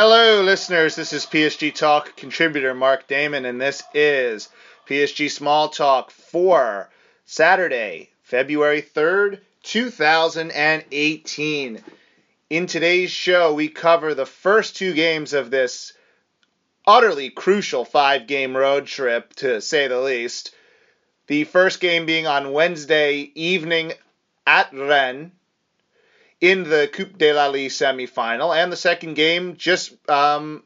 Hello, listeners. This is PSG Talk contributor Mark Damon, and this is PSG Small Talk for Saturday, February 3rd, 2018. In today's show, we cover the first two games of this utterly crucial five game road trip, to say the least. The first game being on Wednesday evening at Rennes in the Coupe de la Ligue semifinal, and the second game just um,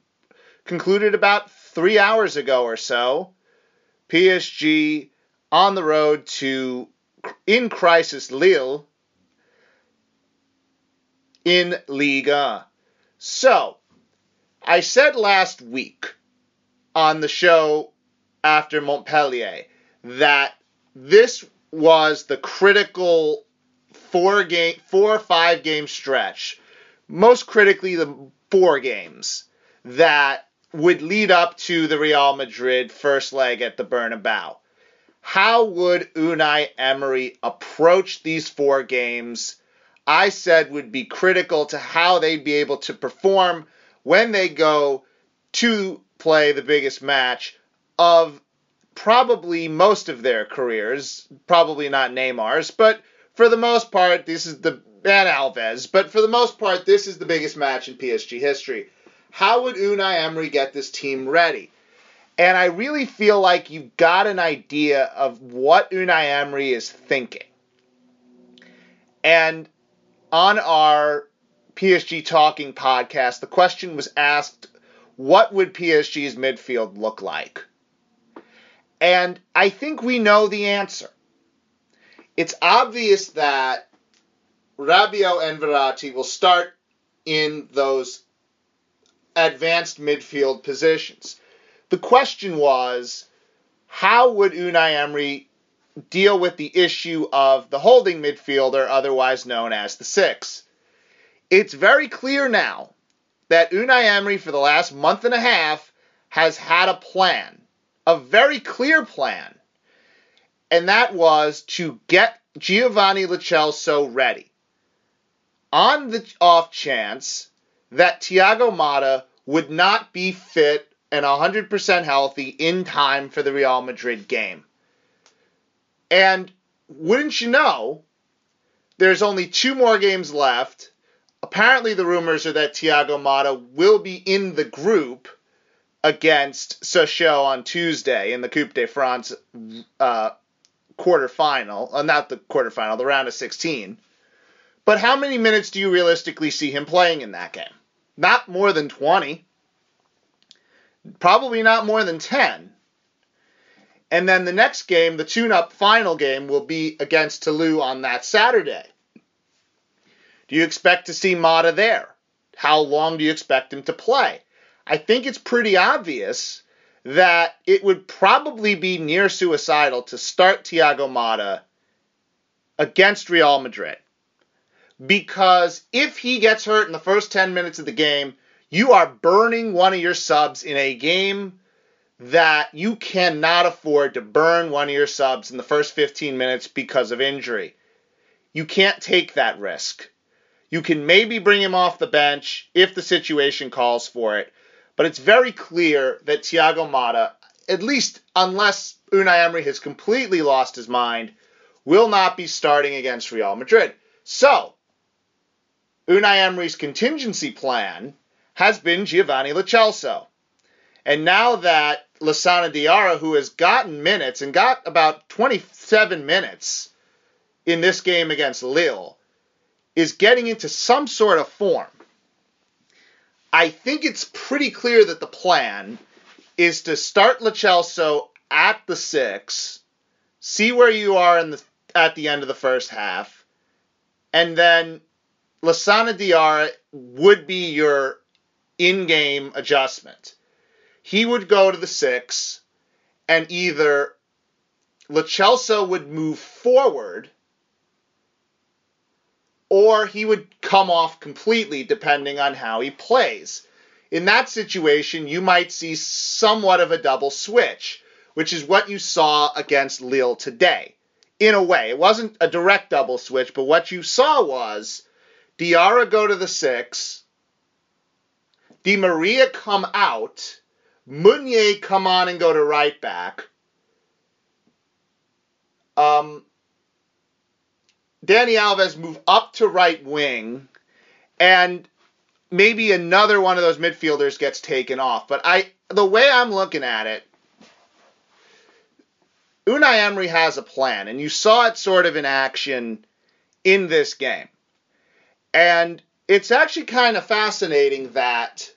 concluded about three hours ago or so. PSG on the road to in crisis Lille in Liga. So, I said last week on the show after Montpellier that this was the critical four game four or five game stretch most critically the four games that would lead up to the Real Madrid first leg at the Bernabeu. How would Unai Emery approach these four games? I said would be critical to how they'd be able to perform when they go to play the biggest match of probably most of their careers, probably not Neymar's, but for the most part, this is the and Alves, but for the most part, this is the biggest match in PSG history. How would Unai Emery get this team ready? And I really feel like you've got an idea of what Unai Emery is thinking. And on our PSG Talking podcast, the question was asked what would PSG's midfield look like? And I think we know the answer. It's obvious that Rabiot and Verratti will start in those advanced midfield positions. The question was how would Unai Emery deal with the issue of the holding midfielder, otherwise known as the six? It's very clear now that Unai Emery, for the last month and a half, has had a plan, a very clear plan, and that was to get Giovanni Lo Celso ready. On the off chance that Thiago Motta would not be fit and 100% healthy in time for the Real Madrid game. And wouldn't you know, there's only two more games left. Apparently, the rumors are that Thiago Motta will be in the group against Sochaux on Tuesday in the Coupe de France uh, quarterfinal. Uh, not the quarterfinal, the round of 16. But how many minutes do you realistically see him playing in that game? Not more than 20 probably not more than 10. And then the next game, the tune up final game, will be against Toulouse on that Saturday. Do you expect to see Motta there? How long do you expect him to play? I think it's pretty obvious that it would probably be near suicidal to start Thiago Motta against Real Madrid. Because if he gets hurt in the first 10 minutes of the game, you are burning one of your subs in a game that you cannot afford to burn one of your subs in the first 15 minutes because of injury. You can't take that risk. You can maybe bring him off the bench if the situation calls for it, but it's very clear that Thiago Motta, at least unless Unai Emery has completely lost his mind, will not be starting against Real Madrid. So, Unai Emery's contingency plan has been Giovanni Lo. And now that Lassana Diarra, who has gotten minutes and got about 27 minutes in this game against Lille, is getting into some sort of form, I think it's pretty clear that the plan is to start Lo Celso at the six, see where you are in the at the end of the first half, and then Lassana Diarra would be your in game adjustment. He would go to the six, and either Lo Celso would move forward or he would come off completely depending on how he plays. In that situation, you might see somewhat of a double switch, which is what you saw against Lille today. In a way, it wasn't a direct double switch, but what you saw was Diarra go to the six, Di Maria come out, Meunier come on and go to right back. Um, Dani Alves move up to right wing, and maybe another one of those midfielders gets taken off. But I, the way I'm looking at it, Unai Emery has a plan, and you saw it sort of in action in this game. And it's actually kind of fascinating that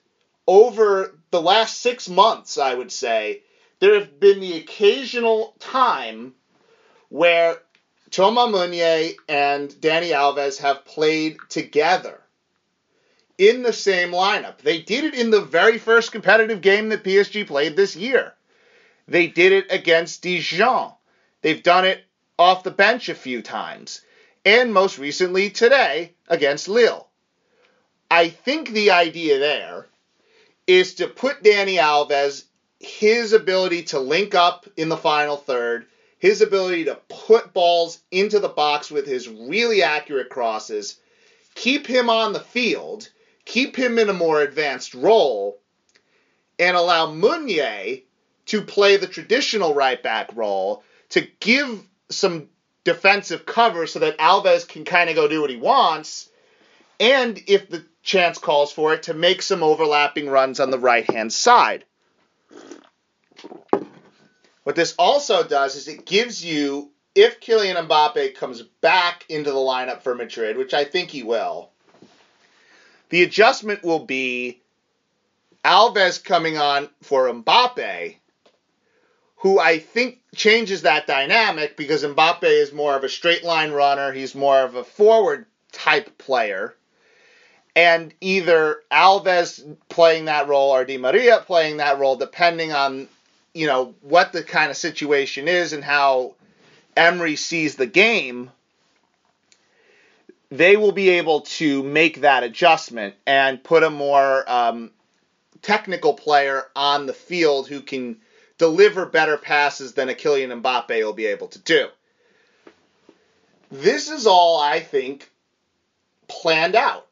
over the last six months, I would say, there have been the occasional time where Thomas Meunier and Dani Alves have played together in the same lineup. They did it in the very first competitive game that PSG played this year. They did it against Dijon. They've done it off the bench a few times. And most recently today against Lille. I think the idea there is to put Dani Alves, his ability to link up in the final third, his ability to put balls into the box with his really accurate crosses, keep him on the field, keep him in a more advanced role, and allow Meunier to play the traditional right back role to give some defensive cover so that Alves can kind of go do what he wants, and if the chance calls for it, to make some overlapping runs on the right hand side. What this also does is it gives you, if Kylian Mbappe comes back into the lineup for Madrid, which I think he will, the adjustment will be Alves coming on for Mbappe, who I think changes that dynamic because Mbappe is more of a straight line runner, he's more of a forward type player. And either Alves playing that role or Di Maria playing that role, depending on you know, what the kind of situation is and how Emery sees the game, they will be able to make that adjustment and put a more um, technical player on the field who can deliver better passes than a Kylian Mbappe will be able to do. This is all, I think, planned out.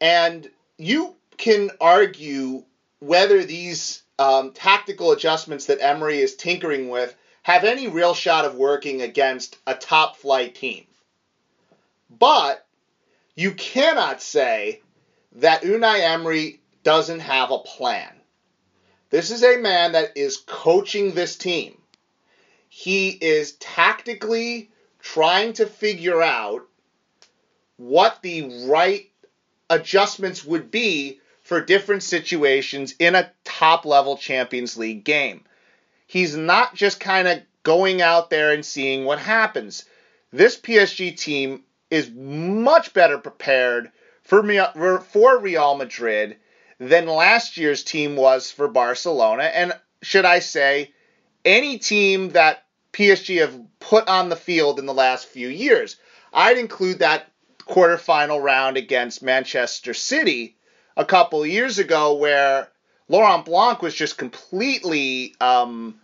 And you can argue whether these um, tactical adjustments that Emery is tinkering with have any real shot of working against a top flight team. But you cannot say that Unai Emery doesn't have a plan. This is a man that is coaching this team. He is tactically trying to figure out what the right adjustments would be for different situations in a top level Champions League game. He's not just kind of going out there and seeing what happens. This PSG team is much better prepared for for Real Madrid than last year's team was for Barcelona and should I say any team that PSG have put on the field in the last few years. I'd include that quarterfinal round against Manchester City a couple years ago where Laurent Blanc was just completely um,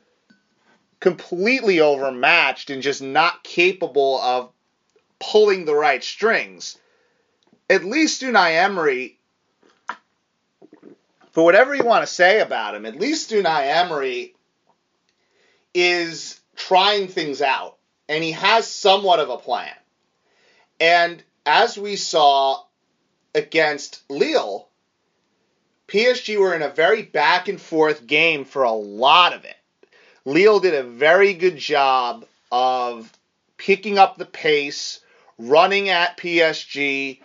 completely overmatched and just not capable of pulling the right strings. At least Unai Emery, for whatever you want to say about him, at least Unai Emery is trying things out and he has somewhat of a plan. And as we saw against Lille, PSG were in a very back and forth game for a lot of it. Lille did a very good job of picking up the pace, running at PSG,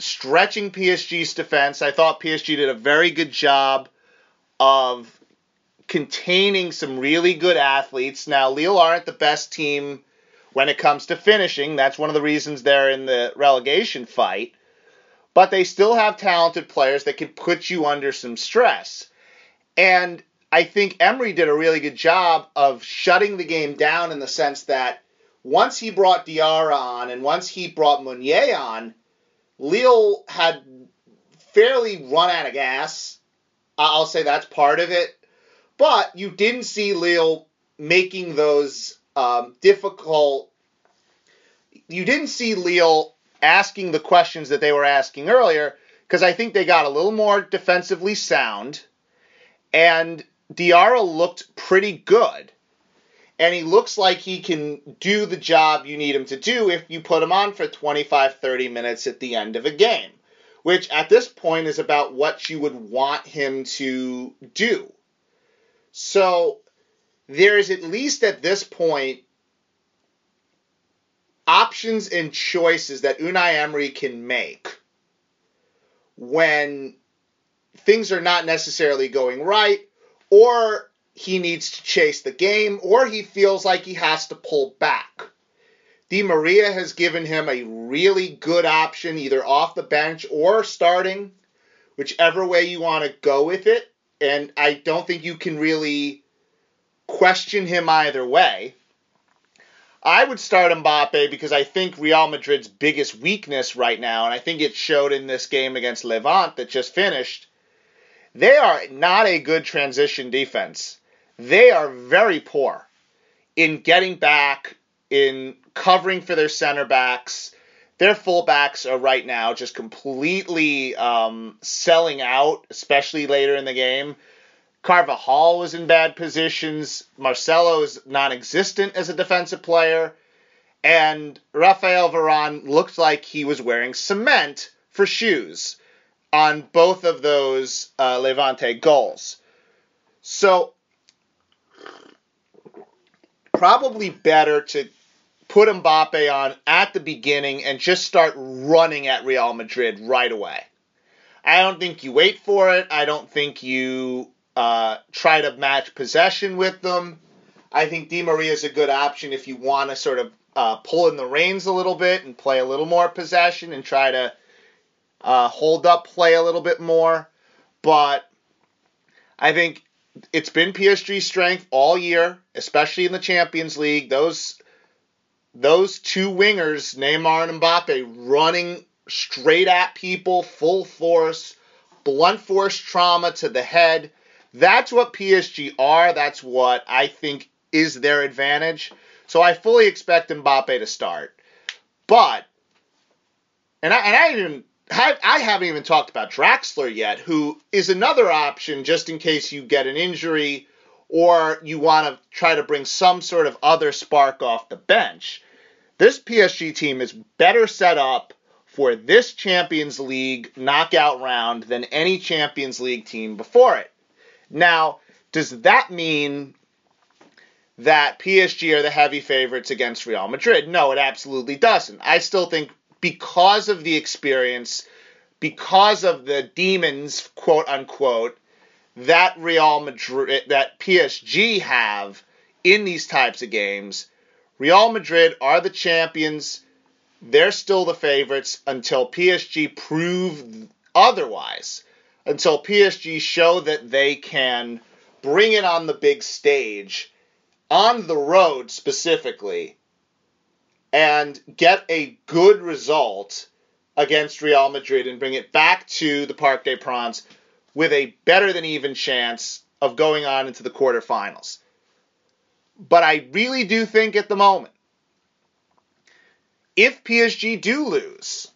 stretching PSG's defense. I thought PSG did a very good job of containing some really good athletes. Now, Lille aren't the best team when it comes to finishing. That's one of the reasons they're in the relegation fight but they still have talented players that can put you under some stress. And I think Emery did a really good job of shutting the game down in the sense that once he brought Diarra on and once he brought Meunier on, Lille had fairly run out of gas. I'll say that's part of it. But you didn't see Lille making those um, difficult. You didn't see Lille asking the questions that they were asking earlier, because I think they got a little more defensively sound, and Diarra looked pretty good. And he looks like he can do the job you need him to do if you put him on for 25, 30 minutes at the end of a game, which at this point is about what you would want him to do. So there is at least at this point options and choices that Unai Emery can make when things are not necessarily going right, or he needs to chase the game, or he feels like he has to pull back. Di Maria has given him a really good option, either off the bench or starting, whichever way you want to go with it. And I don't think you can really question him either way. I would start Mbappe because I think Real Madrid's biggest weakness right now, and I think it showed in this game against Levante that just finished, they are not a good transition defense. They are very poor in getting back, in covering for their center backs. Their fullbacks are right now just completely um, selling out, especially later in the game. Carvajal was in bad positions. Marcelo is non existent as a defensive player. And Rafael Varane looked like he was wearing cement for shoes on both of those uh, Levante goals. So, probably better to put Mbappe on at the beginning and just start running at Real Madrid right away. I don't think you wait for it. I don't think you uh, try to match possession with them. I think Di Maria is a good option if you want to sort of uh, pull in the reins a little bit and play a little more possession and try to uh, hold up play a little bit more. But I think it's been PSG's strength all year, especially in the Champions League. Those those two wingers, Neymar and Mbappe, running straight at people, full force, blunt force trauma to the head. That's what PSG are. That's what I think is their advantage. So I fully expect Mbappe to start. But, and I, and I I haven't even talked about Draxler yet, who is another option just in case you get an injury or you want to try to bring some sort of other spark off the bench. This PSG team is better set up for this Champions League knockout round than any Champions League team before it. Now, does that mean that PSG are the heavy favorites against Real Madrid? No, it absolutely doesn't. I still think because of the experience, because of the demons, quote unquote, that Real Madrid, that PSG have in these types of games, Real Madrid are the champions. They're still the favorites until PSG prove otherwise until PSG show that they can bring it on the big stage, on the road specifically, and get a good result against Real Madrid and bring it back to the Parc des Princes with a better than even chance of going on into the quarterfinals. But I really do think at the moment, if PSG do lose,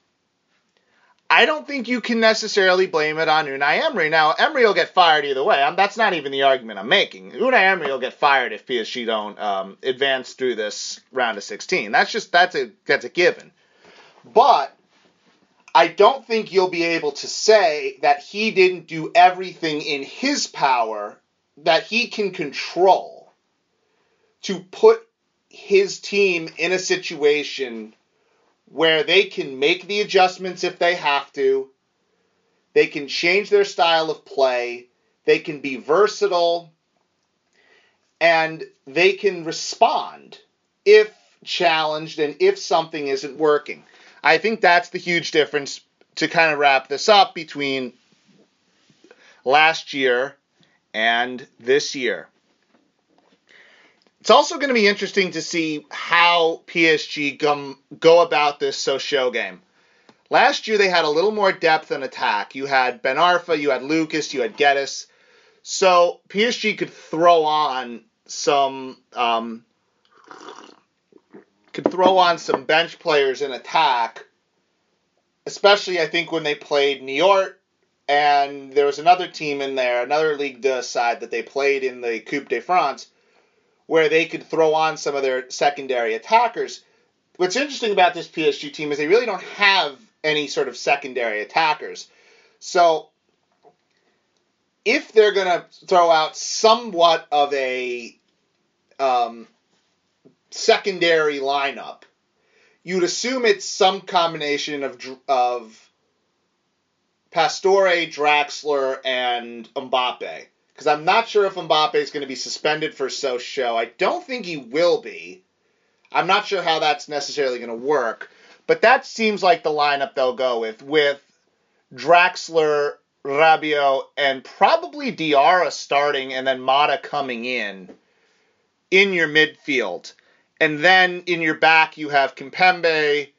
I don't think you can necessarily blame it on Unai Emery. Now, Emery will get fired either way. I'm, that's not even the argument I'm making. Unai Emery will get fired if PSG don't um, advance through this round of 16. That's just that's a that's a given. But I don't think you'll be able to say that he didn't do everything in his power that he can control to put his team in a situation where they can make the adjustments if they have to. They can change their style of play. They can be versatile. And they can respond if challenged and if something isn't working. I think that's the huge difference to kind of wrap this up between last year and this year. It's also going to be interesting to see how PSG come, go about this Sochaux game. Last year they had a little more depth in attack. You had Ben Arfa, you had Lucas, you had Guedes. So PSG could throw on some um, could throw on some bench players in attack especially I think when they played Niort and there was another team in there, another League side that they played in the Coupe de France, where they could throw on some of their secondary attackers. What's interesting about this PSG team is they really don't have any sort of secondary attackers. So if they're going to throw out somewhat of a um, secondary lineup, you'd assume it's some combination of of Pastore, Draxler, and Mbappe. Because I'm not sure if Mbappe is going to be suspended for Sochaux. I don't think he will be. I'm not sure how that's necessarily going to work. But that seems like the lineup they'll go with, with Draxler, Rabiot, and probably Diarra starting and then Motta coming in in your midfield. And then in your back, you have Kimpembe,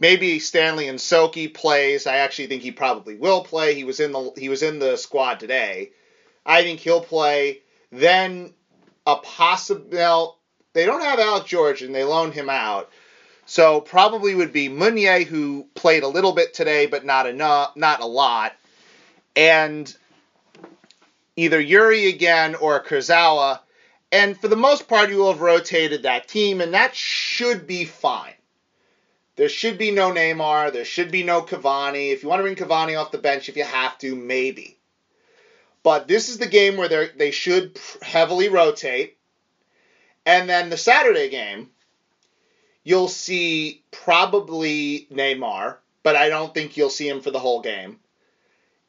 maybe Stanley Nsoki plays. I actually think he probably will play. He was in the he was in the squad today. I think he'll play. Then a possible they don't have Alec Georgen and they loaned him out. So probably would be Meunier who played a little bit today but not enough not a lot. And either Yuri again or Kurzawa. And for the most part, you will have rotated that team, and that should be fine. There should be no Neymar. There should be no Cavani. If you want to bring Cavani off the bench, if you have to, maybe. But this is the game where they they should heavily rotate. And then the Saturday game, you'll see probably Neymar, but I don't think you'll see him for the whole game.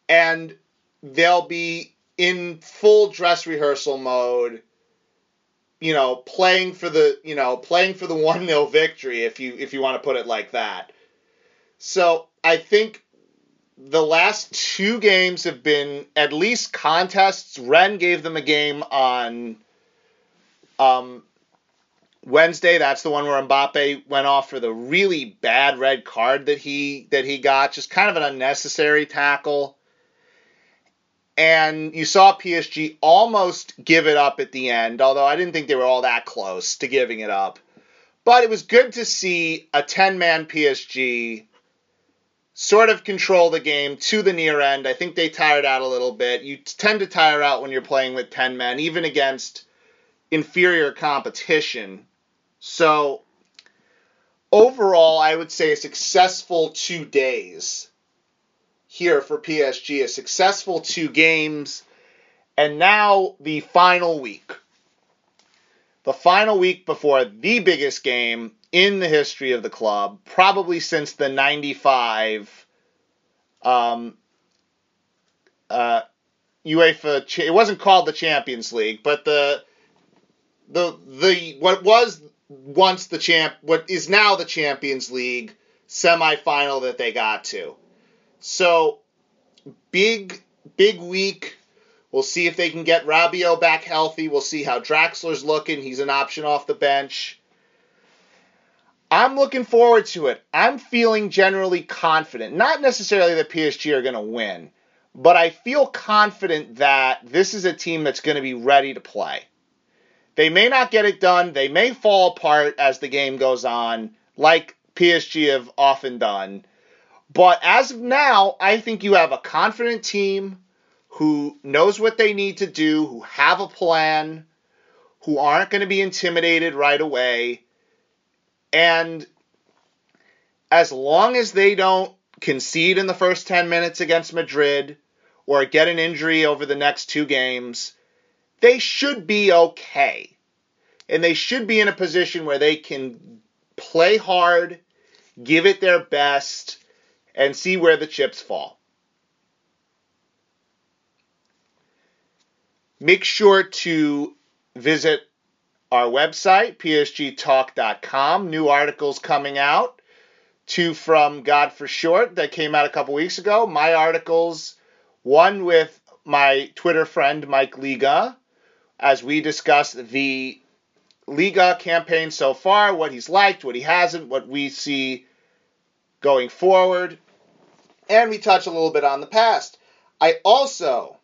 And they'll be in full dress rehearsal mode you know, playing for the, you know, playing for the 1-0 victory if you if you want to put it like that. So, I think the last two games have been at least contests. Rennes gave them a game on um, Wednesday. That's the one where Mbappe went off for the really bad red card that he that he got. Just kind of an unnecessary tackle and you saw PSG almost give it up at the end, although I didn't think they were all that close to giving it up. But it was good to see a 10 man PSG sort of control the game to the near end. I think they tired out a little bit. You tend to tire out when you're playing with 10 men, even against inferior competition. So, overall, I would say a successful two days here for PSG. A successful two games, and now the final week. The final week before the biggest game in the history of the club, probably since the 95 um, uh, UEFA. It wasn't called the Champions League, but the the the what was once the champ, what is now the Champions League semifinal that they got to. So big, big week. We'll see if they can get Rabiot back healthy. We'll see how Draxler's looking. He's an option off the bench. I'm looking forward to it. I'm feeling generally confident. Not necessarily that PSG are going to win, but I feel confident that this is a team that's going to be ready to play. They may not get it done. They may fall apart as the game goes on, like PSG have often done. But as of now, I think you have a confident team who knows what they need to do, who have a plan, who aren't going to be intimidated right away. And as long as they don't concede in the first 10 minutes against Madrid or get an injury over the next two games, they should be okay. And they should be in a position where they can play hard, give it their best, and see where the chips fall. Make sure to visit our website, psgtalk.com. New articles coming out. Two from God for Short that came out a couple weeks ago. My articles, one with my Twitter friend Mike Liga, as we discuss the Liga campaign so far, what he's liked, what he hasn't, what we see going forward, and we touch a little bit on the past. I also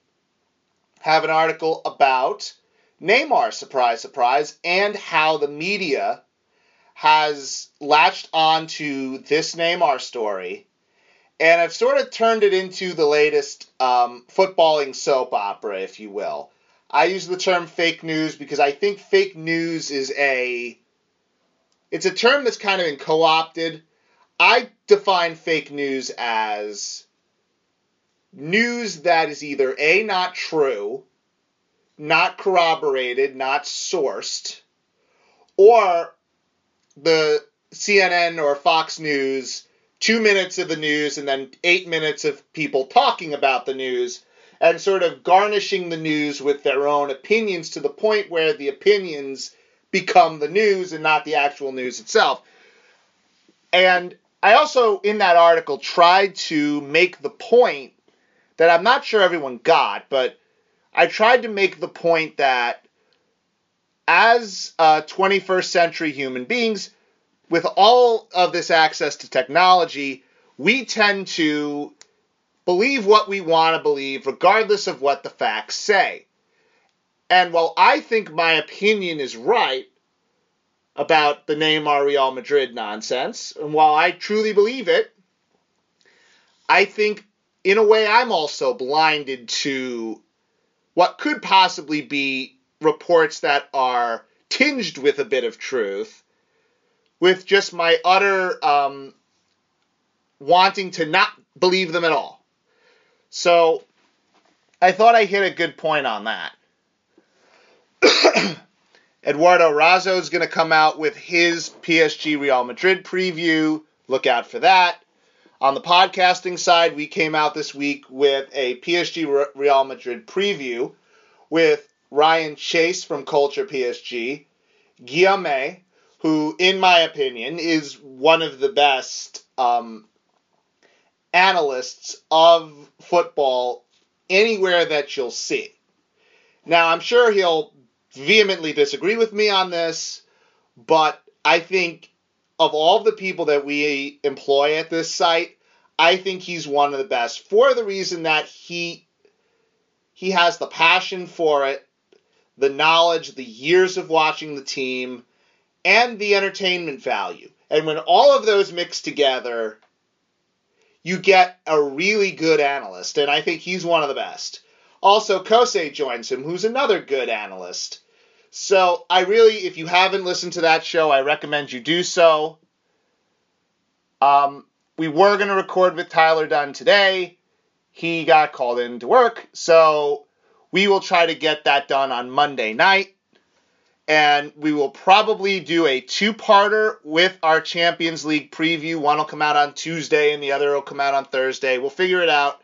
have an article about Neymar, surprise, surprise, and how the media has latched on to this Neymar story and I've sort of turned it into the latest um, footballing soap opera, if you will. I use the term fake news because I think fake news is a it's a term that's kind of been co-opted. I define fake news as news that is either a not true, not corroborated, not sourced, or the CNN or Fox News two minutes of the news and then eight minutes of people talking about the news and sort of garnishing the news with their own opinions to the point where the opinions become the news and not the actual news itself. And I also, in that article, tried to make the point that I'm not sure everyone got, but I tried to make the point that as uh, 21st century human beings, with all of this access to technology, we tend to believe what we want to believe, regardless of what the facts say. And while I think my opinion is right about the Neymar Real Madrid nonsense, and while I truly believe it, I think in a way I'm also blinded to what could possibly be reports that are tinged with a bit of truth with just my utter um, wanting to not believe them at all. So I thought I hit a good point on that. Eduardo Razzo is going to come out with his PSG Real Madrid preview. Look out for that. On the podcasting side, we came out this week with a PSG Real Madrid preview with Ryan Chase from Culture PSG, Guillaume who, in my opinion, is one of the best um, analysts of football anywhere that you'll see. Now, I'm sure he'll vehemently disagree with me on this, but I think of all the people that we employ at this site, I think he's one of the best for the reason that he he has the passion for it, the knowledge, the years of watching the team, and the entertainment value. And when all of those mix together, you get a really good analyst, and I think he's one of the best. Also, Kosei joins him, who's another good analyst. So I really, if you haven't listened to that show, I recommend you do so. Um, we were going to record with Tyler Dunne today. He got called in to work, so we will try to get that done on Monday night and we will probably do a two-parter with our Champions League preview. One will come out on Tuesday and the other will come out on Thursday. We'll figure it out.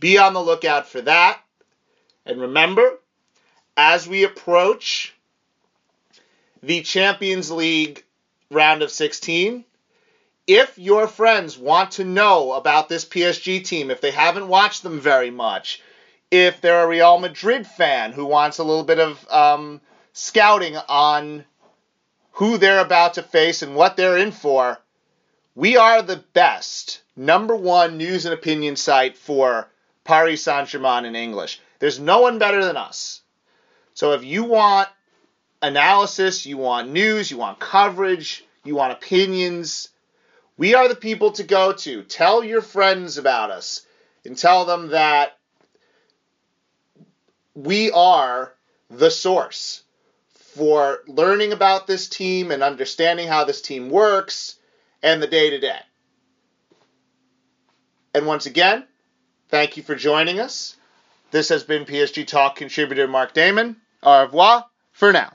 Be on the lookout for that. And remember, as we approach the Champions League round of 16, if your friends want to know about this PSG team, if they haven't watched them very much, if they're a Real Madrid fan who wants a little bit of um, scouting on who they're about to face and what they're in for, we are the best number one news and opinion site for Paris Saint Germain in English. There's no one better than us. So if you want analysis, you want news, you want coverage, you want opinions, we are the people to go to. Tell your friends about us and tell them that we are the source for learning about this team and understanding how this team works and the day to day. And once again, thank you for joining us. This has been PSG Talk contributor Mark Damon. Au revoir for now.